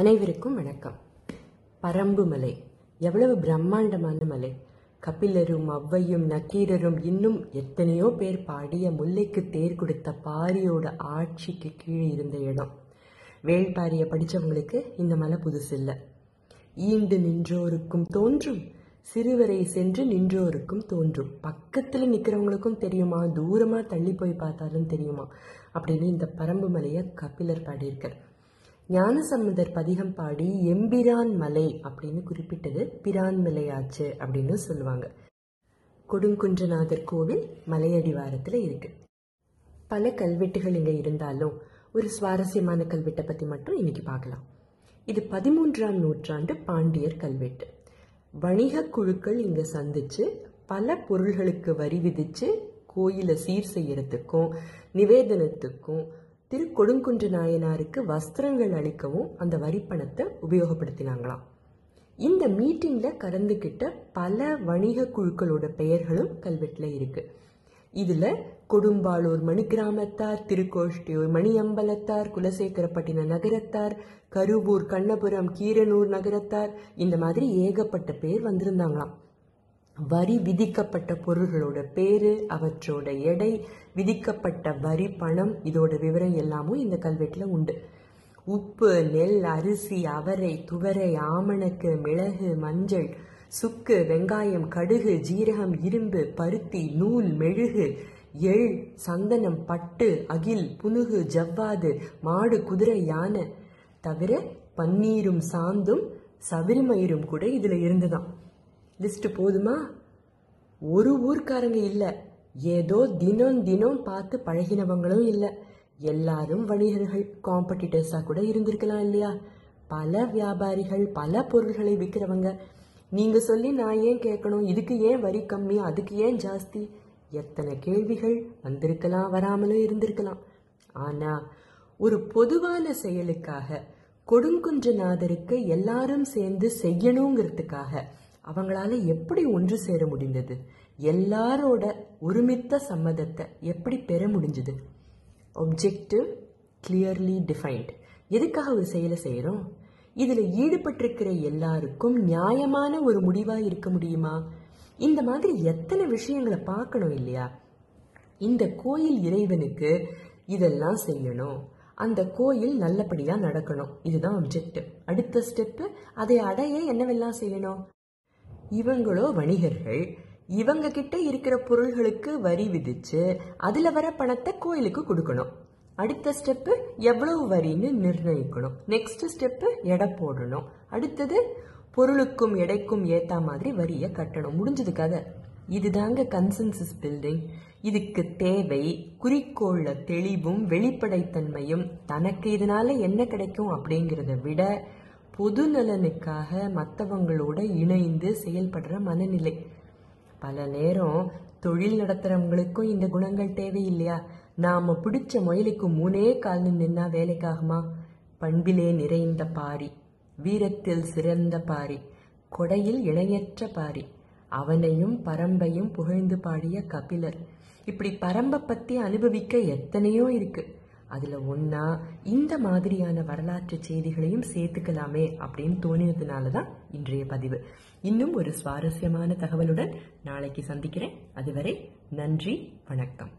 அனைவருக்கும் வணக்கம். பரம்பு மலை. எவ்வளவு பிரம்மாண்டமான மலை. கபிலரும் ஔவையும் நக்கீரரும் இன்னும் எத்தனையோ பேர் பாடிய முல்லைக்கு தேர் கொடுத்த பாரியோட ஆட்சிக்கு கீழே இருந்த இடம். வேள்பாரியை படித்தவங்களுக்கு இந்த மலை புதுசு இல்லை. ஈண்டு நின்றோருக்கும் தோன்றும் சிறுவரை சென்று நின்றோருக்கும் தோன்றும். பக்கத்தில் நிற்கிறவங்களுக்கும் தெரியுமா? தூரமாக தள்ளி போய் பார்த்தாலும் தெரியுமா? அப்படின்னு இந்த பரம்பு மலையை கபிலர் பாடியிருக்கார். ஞானசம்பந்தர் பதிகம் பாடி எம்பிரான் மலை அப்படின்னு குறிப்பிட்டது. பிரான் மலையாச்சு அப்படின்னு சொல்லுவாங்க. கொடுங்குன்றநாதர் கோவில் மலையடிவாரத்துல இருக்கு. பல கல்வெட்டுகள் இங்க இருந்தாலும் ஒரு சுவாரஸ்யமான கல்வெட்டை பத்தி மட்டும் இன்னைக்கு பார்க்கலாம். இது பதிமூன்றாம் நூற்றாண்டு பாண்டியர் கல்வெட்டு. வணிக குழுக்கள் இங்க சந்திச்சு பல பொருள்களுக்கு வரி விதிச்சு கோயிலை சீர் செய்யறதுக்கும் நிவேதனத்துக்கும் திருக்கொடுங்குன்று நாயனாருக்கு வஸ்திரங்கள் அளிக்கவும் அந்த வரிப்பணத்தை உபயோகப்படுத்தினாங்களாம். இந்த மீட்டிங்கில் கலந்துக்கிட்ட பல வணிக குழுக்களோட பெயர்களும் கல்வெட்டில் இருக்கு. இதில் கொடும்பாளூர் மணிக்கிராமத்தார் திருக்கோஷ்டியூர் மணியம்பலத்தார் குலசேகரப்பட்டின நகரத்தார் கருவூர் கண்ணபுரம் கீரனூர் நகரத்தார் இந்த மாதிரி ஏகப்பட்ட பேர் வந்திருந்தாங்களாம். வரி விதிக்கப்பட்ட பொருள்களோட பேரு அவற்றோட எடை விதிக்கப்பட்ட வரி பணம் இதோட விவரம் எல்லாமும் இந்த கல்வெட்டுல உண்டு. உப்பு நெல் அரிசி அவரை துவரை ஆமணக்கு மிளகு மஞ்சள் சுக்கு வெங்காயம் கடுகு ஜீரகம் இரும்பு பருத்தி நூல் மெழுகு எள் சந்தனம் பட்டு அகில் புனுகு ஜவ்வாது மாடு குதிரை யானை. தவிர பன்னீரும் சாந்தும் சவிரிமயிரும் கூட இதுல இருந்துதான். லிஸ்ட்டு போதுமா? ஒரு ஊர்க்காரங்க இல்லை. ஏதோ தினம் தினம் பார்த்து பழகினவங்களும் இல்லை. எல்லாரும் வணிகர்கள் காம்படிட்டர்ஸாக கூட இருந்திருக்கலாம் இல்லையா? பல வியாபாரிகள் பல பொருள்களை விற்கிறவங்க நீங்கள் சொல்லி நான் ஏன் கேட்கணும்? இதுக்கு ஏன் வரி கம்மி? அதுக்கு ஏன் ஜாஸ்தி? எத்தனை கேள்விகள் வந்திருக்கலாம் வராமலும் இருந்திருக்கலாம். ஆனா ஒரு பொதுவான செயலுக்காக கொடுங்குன்றநாதருக்கு எல்லாரும் சேர்ந்து செய்யணுங்கிறதுக்காக அவங்களால எப்படி ஒன்று சேர முடிந்தது? எல்லாரோட ஒருமித்த சம்மதத்தை எப்படி பெற முடிஞ்சது? ஒப்ஜெக்டிவ் கிளியர்லி டிஃபைன்ட் எதுக்காக ஒரு செயலை செய்கிறோம் இதில் ஈடுபட்டிருக்கிற எல்லாருக்கும் நியாயமான ஒரு முடிவாக இருக்க முடியுமா? இந்த மாதிரி எத்தனை விஷயங்களை பார்க்கணும் இல்லையா? இந்த கோயில் இறைவனுக்கு இதெல்லாம் செய்யணும். அந்த கோயில் நல்லபடியாக நடக்கணும். இதுதான் அப்ஜெக்டிவ் அடுத்த ஸ்டெப்பு அதை அடைய என்னவெல்லாம் செய்யணும்? இவங்களோ வணிகர்கள் இவங்க கிட்ட இருக்கிற பொருள்களுக்கு வரி விதிச்சு அதுல வர பணத்தை கோயிலுக்கு கொடுக்கணும். அடுத்த ஸ்டெப்பு எவ்வளவு வரின்னு நிர்ணயிக்கணும். நெக்ஸ்ட் ஸ்டெப்பு எடை போடணும். அடுத்தது பொருளுக்கும் எடைக்கும் ஏற்ற மாதிரி வரியை கட்டணும். முடிஞ்சது கதை இதுதாங்க கன்சென்சஸ் பில்டிங் இதுக்கு தேவை குறிக்கோள்ல தெளிவும் வெளிப்படைத்தன்மையும். தனக்கு இதனால என்ன கிடைக்கும் அப்படிங்கிறத விட பொது நலனுக்காக மற்றவங்களோட இணைந்து செயல்படுற மனநிலை. பல நேரம் தொழில் நடத்துறவங்களுக்கும் இந்த குணங்கள் தேவையில்லையா? நாம பிடிச்ச முயலுக்கு மூணே கால் நின்னா வேலைக்காகுமா? பண்பிலே நிறைந்த பாரி வீரத்தில் சிறந்த பாரி கொடையில் இணையற்ற பாரி அவனையும் பரம்பையும் புகழ்ந்து பாடிய கபிலர். இப்படி பரம்பை பத்தி அனுபவிக்க எத்தனையோ இருக்கு. அதில் ஒன்றா இந்த மாதிரியான வரலாற்று செய்திகளையும் சேர்த்துக்கலாமே அப்படின்னு தோணினதுனால தான் இன்றைய பதிவு. இன்னும் ஒரு சுவாரஸ்யமான தகவலுடன் நாளைக்கு சந்திக்கிறேன். அதுவரை நன்றி வணக்கம்.